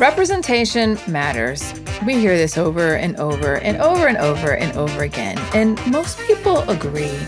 Representation matters. We hear this over and over and over and over and over again, and most people agree.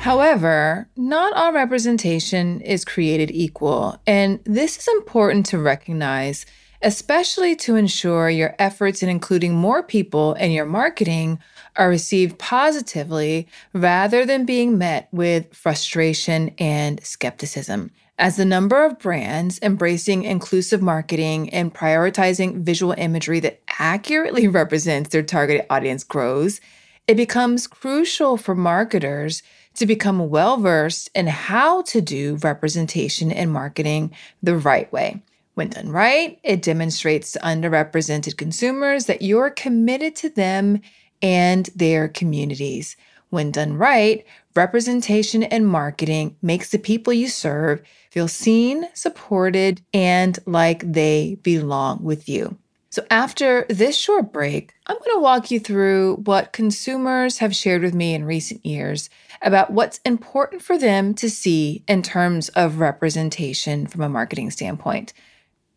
However, not all representation is created equal, and this is important to recognize, especially to ensure your efforts in including more people in your marketing are received positively rather than being met with frustration and skepticism. As the number of brands embracing inclusive marketing and prioritizing visual imagery that accurately represents their targeted audience grows, it becomes crucial for marketers to become well versed in how to do representation and marketing the right way. When done right, it demonstrates to underrepresented consumers that you're committed to them and their communities. When done right, representation and marketing makes the people you serve feel seen, supported, and like they belong with you. So, after this short break, I'm going to walk you through what consumers have shared with me in recent years about what's important for them to see in terms of representation from a marketing standpoint.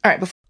All right,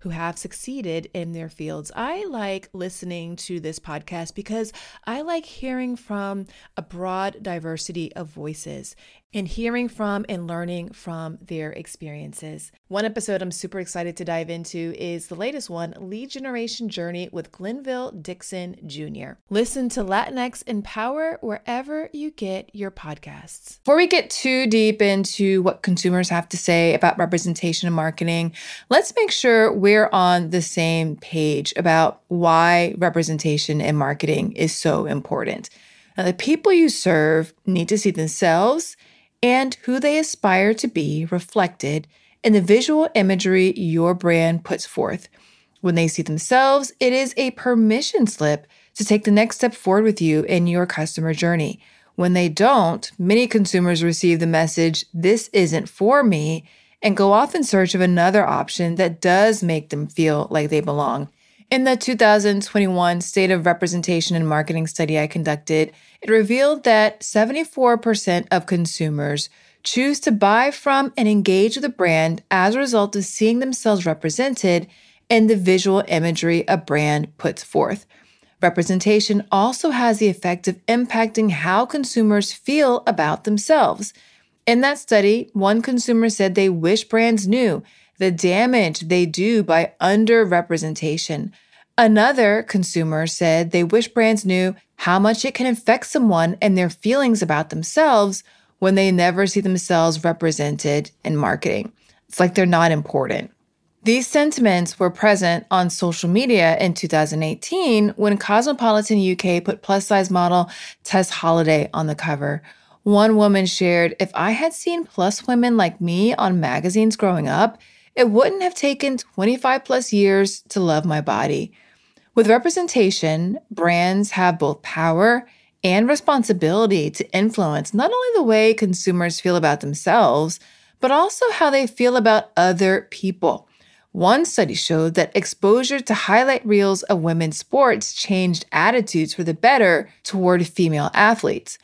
who have succeeded in their fields. I like listening to this podcast because I like hearing from a broad diversity of voices and hearing from and learning from their experiences. One episode I'm super excited to dive into is the latest one Lead Generation Journey with Glenville Dixon Jr. Listen to Latinx in Power wherever you get your podcasts. Before we get too deep into what consumers have to say about representation and marketing, let's make sure we're on the same page about why representation in marketing is so important. Now, the people you serve need to see themselves and who they aspire to be reflected in the visual imagery your brand puts forth. When they see themselves, it is a permission slip to take the next step forward with you in your customer journey. When they don't, many consumers receive the message, This isn't for me, and go off in search of another option that does make them feel like they belong. In the 2021 State of Representation and Marketing study I conducted, it revealed that 74% of consumers choose to buy from and engage with a brand as a result of seeing themselves represented in the visual imagery a brand puts forth. Representation also has the effect of impacting how consumers feel about themselves. In that study, one consumer said they wish brands knew the damage they do by underrepresentation. Another consumer said they wish brands knew how much it can affect someone and their feelings about themselves when they never see themselves represented in marketing. It's like they're not important. These sentiments were present on social media in 2018 when Cosmopolitan UK put plus size model Tess Holliday on the cover. One woman shared If I had seen plus women like me on magazines growing up, it wouldn't have taken 25 plus years to love my body. With representation, brands have both power and responsibility to influence not only the way consumers feel about themselves, but also how they feel about other people. One study showed that exposure to highlight reels of women's sports changed attitudes for the better toward female athletes.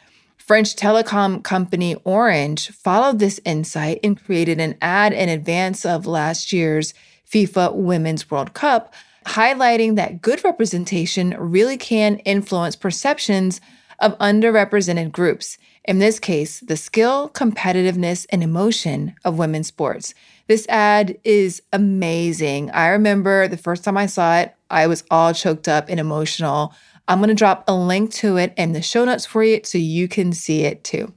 French telecom company Orange followed this insight and created an ad in advance of last year's FIFA Women's World Cup, highlighting that good representation really can influence perceptions of underrepresented groups. In this case, the skill, competitiveness, and emotion of women's sports. This ad is amazing. I remember the first time I saw it, I was all choked up and emotional. I'm going to drop a link to it in the show notes for you so you can see it too.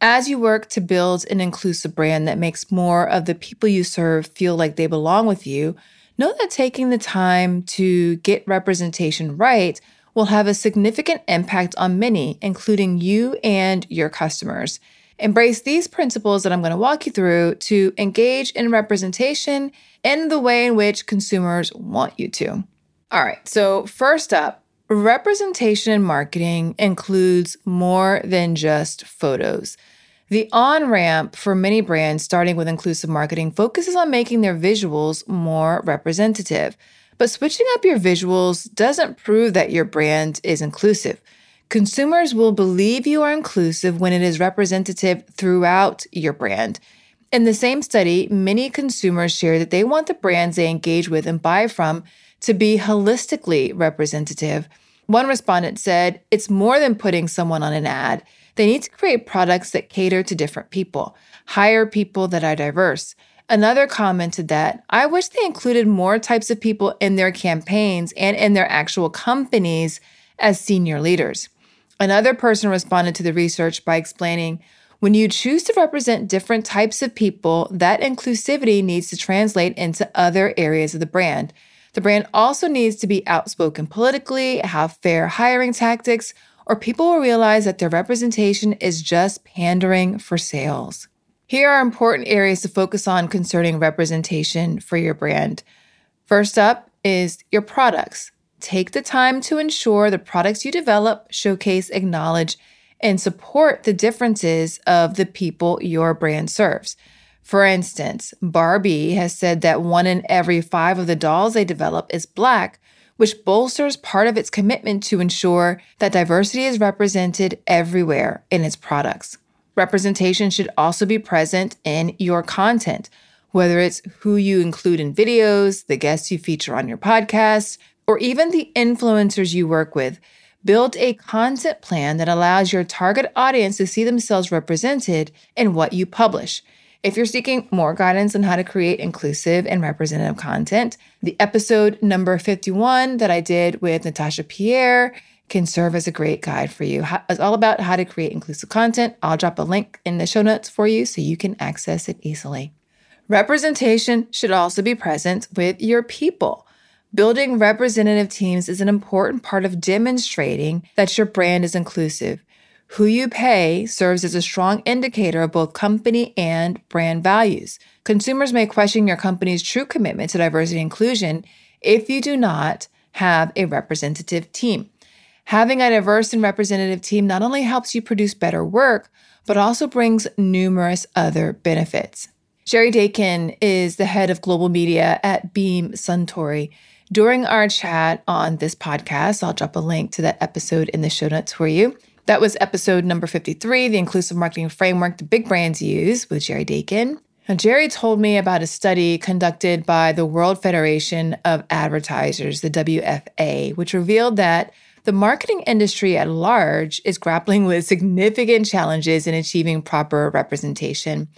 As you work to build an inclusive brand that makes more of the people you serve feel like they belong with you, know that taking the time to get representation right will have a significant impact on many, including you and your customers. Embrace these principles that I'm going to walk you through to engage in representation in the way in which consumers want you to. All right, so first up, Representation in marketing includes more than just photos. The on ramp for many brands starting with inclusive marketing focuses on making their visuals more representative. But switching up your visuals doesn't prove that your brand is inclusive. Consumers will believe you are inclusive when it is representative throughout your brand. In the same study, many consumers share that they want the brands they engage with and buy from to be holistically representative. One respondent said, It's more than putting someone on an ad. They need to create products that cater to different people, hire people that are diverse. Another commented that I wish they included more types of people in their campaigns and in their actual companies as senior leaders. Another person responded to the research by explaining when you choose to represent different types of people, that inclusivity needs to translate into other areas of the brand. The brand also needs to be outspoken politically, have fair hiring tactics, or people will realize that their representation is just pandering for sales. Here are important areas to focus on concerning representation for your brand. First up is your products. Take the time to ensure the products you develop showcase, acknowledge, and support the differences of the people your brand serves. For instance, Barbie has said that one in every five of the dolls they develop is Black, which bolsters part of its commitment to ensure that diversity is represented everywhere in its products. Representation should also be present in your content, whether it's who you include in videos, the guests you feature on your podcast, or even the influencers you work with. Build a content plan that allows your target audience to see themselves represented in what you publish. If you're seeking more guidance on how to create inclusive and representative content, the episode number 51 that I did with Natasha Pierre can serve as a great guide for you. It's all about how to create inclusive content. I'll drop a link in the show notes for you so you can access it easily. Representation should also be present with your people. Building representative teams is an important part of demonstrating that your brand is inclusive. Who you pay serves as a strong indicator of both company and brand values. Consumers may question your company's true commitment to diversity and inclusion if you do not have a representative team. Having a diverse and representative team not only helps you produce better work, but also brings numerous other benefits. Jerry Daykin is the head of global media at Beam Suntory. During our chat on this podcast, I'll drop a link to that episode in the show notes for you. That was episode number 53, the inclusive marketing framework the big brands use with Jerry Daykin. Now, Jerry told me about a study conducted by the World Federation of Advertisers, the WFA, which revealed that the marketing industry at large is grappling with significant challenges in achieving proper representation.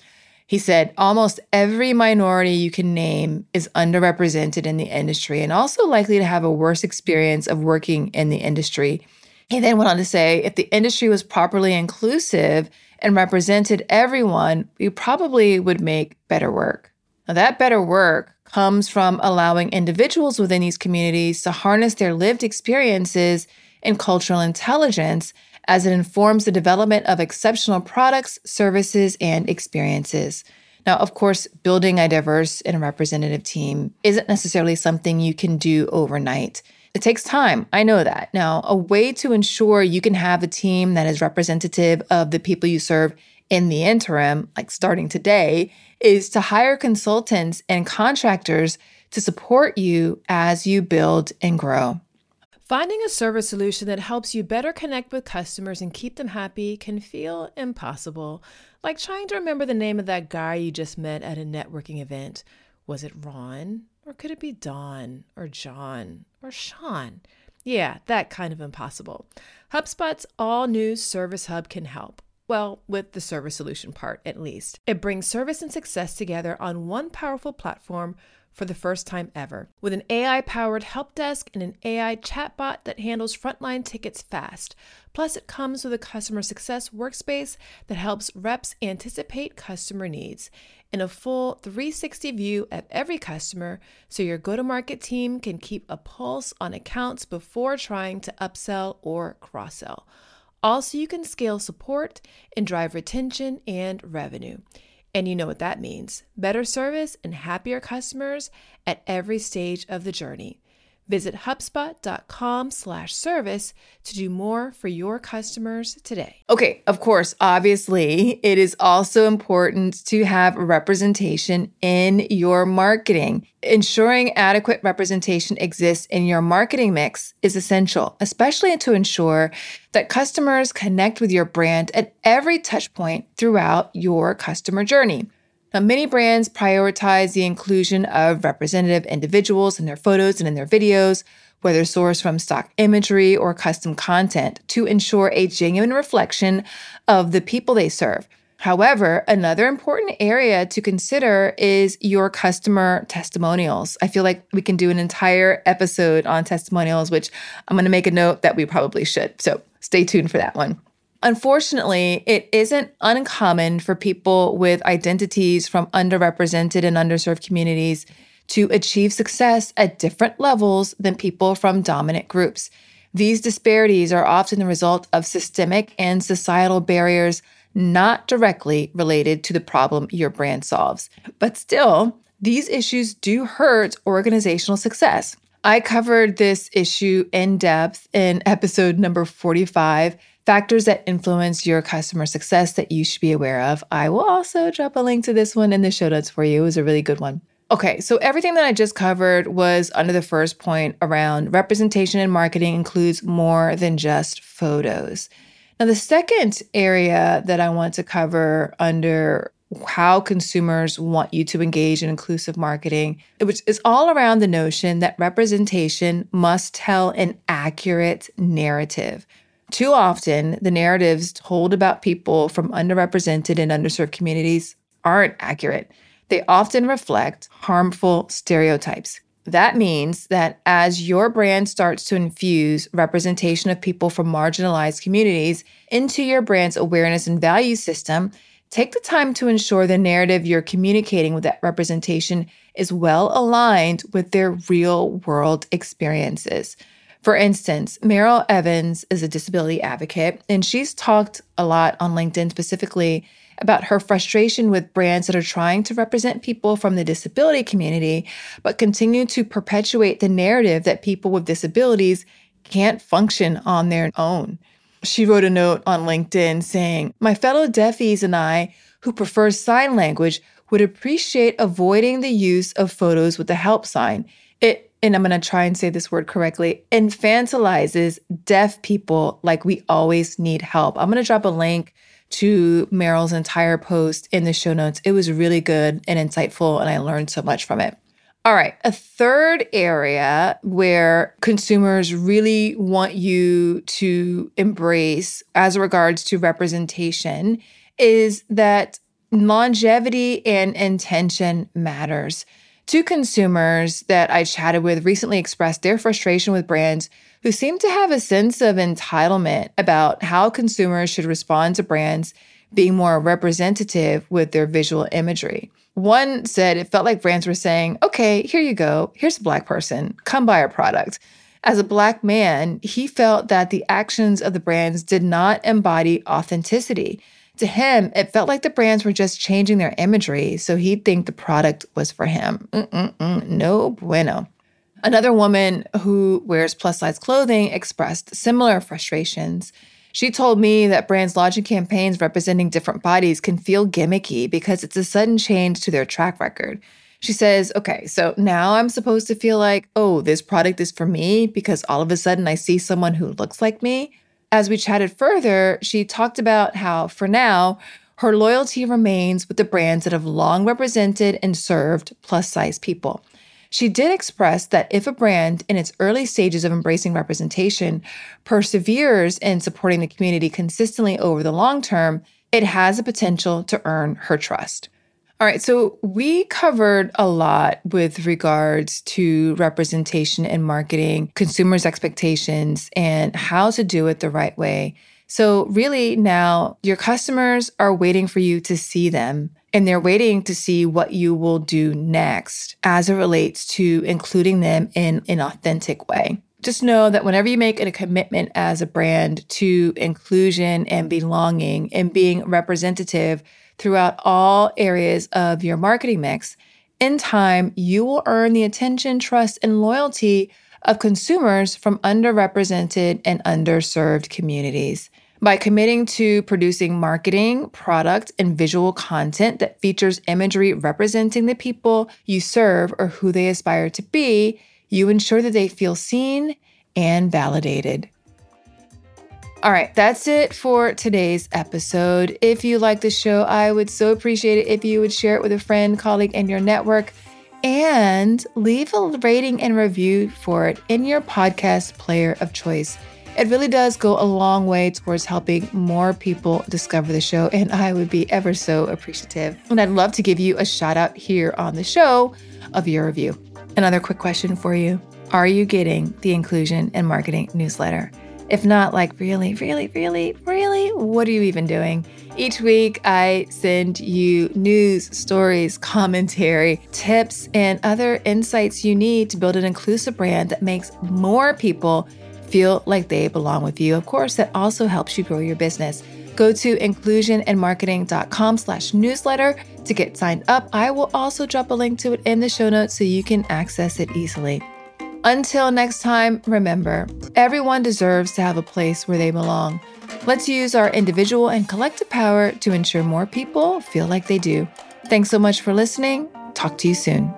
He said almost every minority you can name is underrepresented in the industry and also likely to have a worse experience of working in the industry he then went on to say if the industry was properly inclusive and represented everyone, we probably would make better work. Now, that better work comes from allowing individuals within these communities to harness their lived experiences and cultural intelligence as it informs the development of exceptional products, services, and experiences. Now, of course, building a diverse and representative team isn't necessarily something you can do overnight. It takes time. I know that. Now, a way to ensure you can have a team that is representative of the people you serve in the interim, like starting today, is to hire consultants and contractors to support you as you build and grow. Finding a service solution that helps you better connect with customers and keep them happy can feel impossible, like trying to remember the name of that guy you just met at a networking event. Was it Ron? Or could it be Don or John or Sean? Yeah, that kind of impossible. HubSpot's all new Service Hub can help. Well, with the service solution part at least. It brings service and success together on one powerful platform for the first time ever. With an AI powered help desk and an AI chatbot that handles frontline tickets fast. Plus, it comes with a customer success workspace that helps reps anticipate customer needs and a full 360 view of every customer so your go to market team can keep a pulse on accounts before trying to upsell or cross sell. Also, you can scale support and drive retention and revenue. And you know what that means better service and happier customers at every stage of the journey. Visit HubSpot.com/service to do more for your customers today. Okay, of course, obviously, it is also important to have representation in your marketing. Ensuring adequate representation exists in your marketing mix is essential, especially to ensure that customers connect with your brand at every touch point throughout your customer journey. Now, many brands prioritize the inclusion of representative individuals in their photos and in their videos, whether sourced from stock imagery or custom content, to ensure a genuine reflection of the people they serve. However, another important area to consider is your customer testimonials. I feel like we can do an entire episode on testimonials, which I'm going to make a note that we probably should. So stay tuned for that one. Unfortunately, it isn't uncommon for people with identities from underrepresented and underserved communities to achieve success at different levels than people from dominant groups. These disparities are often the result of systemic and societal barriers not directly related to the problem your brand solves. But still, these issues do hurt organizational success. I covered this issue in depth in episode number 45 factors that influence your customer success that you should be aware of. I will also drop a link to this one in the show notes for you. It was a really good one. Okay, so everything that I just covered was under the first point around representation and marketing includes more than just photos. Now, the second area that I want to cover under how consumers want you to engage in inclusive marketing, which is all around the notion that representation must tell an accurate narrative. Too often, the narratives told about people from underrepresented and underserved communities aren't accurate. They often reflect harmful stereotypes. That means that as your brand starts to infuse representation of people from marginalized communities into your brand's awareness and value system, take the time to ensure the narrative you're communicating with that representation is well aligned with their real world experiences. For instance, Meryl Evans is a disability advocate, and she's talked a lot on LinkedIn specifically about her frustration with brands that are trying to represent people from the disability community, but continue to perpetuate the narrative that people with disabilities can't function on their own. She wrote a note on LinkedIn saying, My fellow deafies and I, who prefer sign language, would appreciate avoiding the use of photos with the help sign. It and I'm going to try and say this word correctly, infantilizes deaf people like we always need help. I'm going to drop a link to Meryl's entire post in the show notes. It was really good and insightful, and I learned so much from it. All right, a third area where consumers really want you to embrace as regards to representation is that longevity and intention matters. Two consumers that I chatted with recently expressed their frustration with brands who seem to have a sense of entitlement about how consumers should respond to brands being more representative with their visual imagery. One said it felt like brands were saying, okay, here you go. Here's a Black person. Come buy our product. As a Black man, he felt that the actions of the brands did not embody authenticity. To him, it felt like the brands were just changing their imagery so he'd think the product was for him. Mm-mm-mm, no bueno. Another woman who wears plus size clothing expressed similar frustrations. She told me that brands launching campaigns representing different bodies can feel gimmicky because it's a sudden change to their track record. She says, okay, so now I'm supposed to feel like, oh, this product is for me because all of a sudden I see someone who looks like me. As we chatted further, she talked about how, for now, her loyalty remains with the brands that have long represented and served plus size people. She did express that if a brand in its early stages of embracing representation perseveres in supporting the community consistently over the long term, it has the potential to earn her trust. All right, so we covered a lot with regards to representation and marketing, consumers' expectations, and how to do it the right way. So, really, now your customers are waiting for you to see them and they're waiting to see what you will do next as it relates to including them in an authentic way. Just know that whenever you make a commitment as a brand to inclusion and belonging and being representative, throughout all areas of your marketing mix, in time, you will earn the attention, trust, and loyalty of consumers from underrepresented and underserved communities. By committing to producing marketing, product, and visual content that features imagery representing the people you serve or who they aspire to be, you ensure that they feel seen and validated. All right, that's it for today's episode. If you like the show, I would so appreciate it if you would share it with a friend, colleague, and your network and leave a rating and review for it in your podcast player of choice. It really does go a long way towards helping more people discover the show, and I would be ever so appreciative. And I'd love to give you a shout out here on the show of your review. Another quick question for you Are you getting the Inclusion and Marketing newsletter? If not, like, really, really, really, really, what are you even doing? Each week, I send you news, stories, commentary, tips, and other insights you need to build an inclusive brand that makes more people feel like they belong with you. Of course, that also helps you grow your business. Go to inclusionandmarketing.com slash newsletter to get signed up. I will also drop a link to it in the show notes so you can access it easily. Until next time, remember, everyone deserves to have a place where they belong. Let's use our individual and collective power to ensure more people feel like they do. Thanks so much for listening. Talk to you soon.